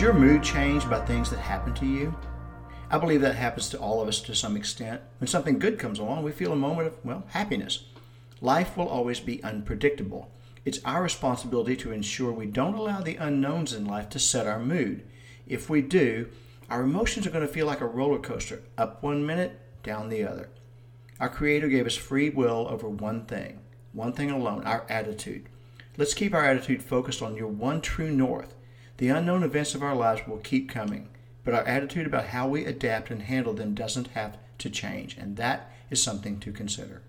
changed by things that happen to you? I believe that happens to all of us to some extent. When something good comes along, we feel a moment of, well, happiness. Life will always be unpredictable. It's our responsibility to ensure we don't allow the unknowns in life to set our mood. If we do, our emotions are going to feel like a roller coaster, up one minute, down the other. Our Creator gave us free will over one thing, one thing alone, our attitude. Let's keep our attitude focused on your one true north. The unknown events of our lives will keep coming, but our attitude about how we adapt and handle them doesn't have to change, and that is something to consider.